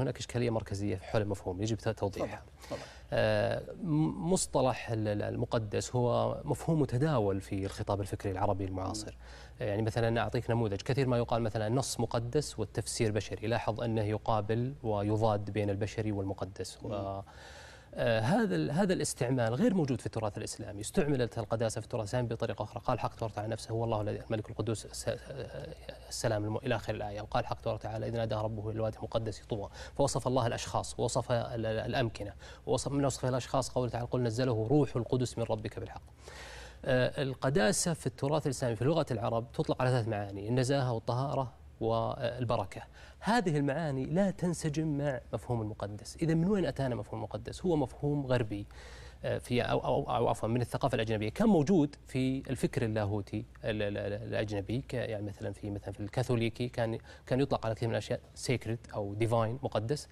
هناك إشكالية مركزية حول المفهوم يجب توضيحها. آه، مصطلح ال- ال- المقدس هو مفهوم متداول في الخطاب الفكري العربي المعاصر. يعني مثلا أعطيك نموذج. كثير ما يقال مثلا النص مقدس والتفسير بشري. لاحظ أنه يقابل ويضاد بين البشري والمقدس. و هذا ال- هذا الاستعمال غير موجود في التراث الإسلامي، استعملت القداسة في التراث الإسلامي بطريقة أخرى، قال حق تبارك وتعالى نفسه هو الله الملك القدوس آه، السلام الم- إلى آخر الآية، وقال حق تبارك وتعالى إذ نادى ربه إلى الوادي المقدس طوى، فوصف الله الأشخاص ووصف ال- ال- الأمكنة، ووصف من وصف الأشخاص قوله تعالى قل نزله روح القدس من ربك بالحق. آه، القداسة في التراث الإسلامي في لغة العرب تطلق على ثلاث معاني، النزاهة والطهارة والبركة. هذه المعاني لا تنسجم مع مفهوم المقدس، إذا من وين أتانا مفهوم المقدس؟ هو مفهوم غربي آه، في أو أو أو عفوا من الثقافة الأجنبية، كان موجود في الفكر اللاهوتي ال- ال- ال- الأجنبي ك- يعني مثلا في مثلا في الكاثوليكي كان كان يطلق على كثير من الأشياء sacred أو divine مقدس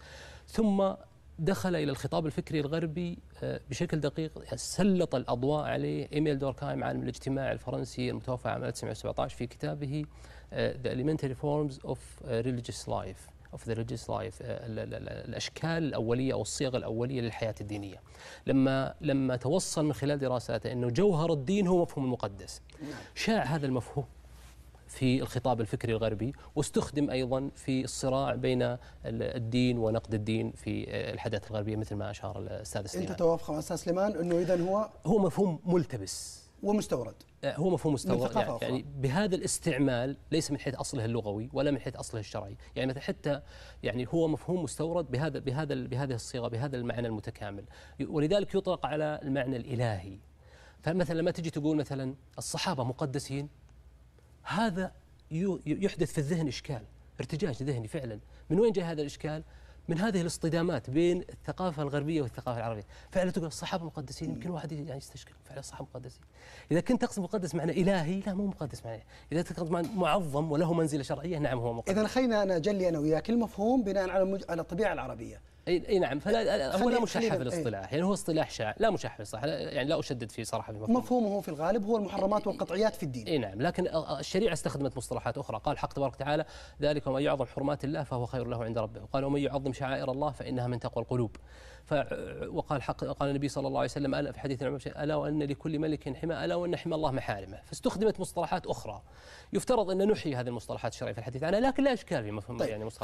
ثم دخل إلى الخطاب الفكري الغربي آه، بشكل دقيق سلط الأضواء عليه إيميل دوركايم عالم الاجتماع الفرنسي المتوفى عام 1917 في كتابه The Elementary Forms of آه، Religious Life of the religious life ال- الأشكال الأولية أو الصيغ الأولية للحياة الدينية. لما لما توصل من خلال دراساته إنه جوهر الدين هو مفهوم المقدس. شاع هذا المفهوم في الخطاب الفكري الغربي واستخدم أيضا في الصراع بين ال- الدين ونقد الدين في الحداثة الغربية مثل ما أشار الأستاذ أنت سليمان توافق مع أستاذ سليمان إنه اذا هو هو مفهوم ملتبس. ومستورد آه، هو مفهوم مستورد يعني, أخرى. يعني بهذا الاستعمال ليس من حيث أصله اللغوي ولا من حيث أصله الشرعي، يعني مثلا حتى يعني هو مفهوم مستورد بهذا بهذا بهذه الصيغة بهذا المعنى المتكامل، ولذلك يطلق على المعنى الإلهي. فمثلا لما تجي تقول مثلا الصحابة مقدسين هذا يحدث في الذهن إشكال، ارتجاج ذهني فعلا، من وين جاء هذا الإشكال؟ من هذه الاصطدامات بين الثقافة الغربية والثقافة العربية، فعلا تقول الصحابة مقدسين يمكن واحد يعني يستشكل فعلا الصحابة مقدسين. إذا كنت تقصد مقدس معنى إلهي لا مو مقدس معنى إذا تقصد معنى معظم وله منزلة شرعية نعم هو مقدس. اذا خلينا أنا أجلي أنا وياك المفهوم بناء على. على الطبيعة العربية إي أي نعم. فلا هو لا في الاصطلاح. يعني هو اصطلاح شائع لا مشحه في الاصطلاح لا- يعني لا أشدد فيه صراحة في مفهوم مفهومه في الغالب هو المحرمات والقطعيات في الدين. إي نعم. لكن الشريعة استخدمت مصطلحات أخرى. قال حق تبارك وتعالى ذلك ومن يعظم حرمات الله فهو خير له عند ربه. وقال ومن يعظم شعائر الله فإنها من تقوى القلوب. ف وقال حق قال النبي صلى الله عليه وسلم ألا في حديث النعمان ألا وأن لكل ملك حمى ألا وأن حمى الله محارمه. فاستخدمت مصطلحات أخرى. يفترض أن نحيي هذه المصطلحات الشرعية في الحديث عنها لكن لا إشكال في مفهوم طيب. يعني مصطلح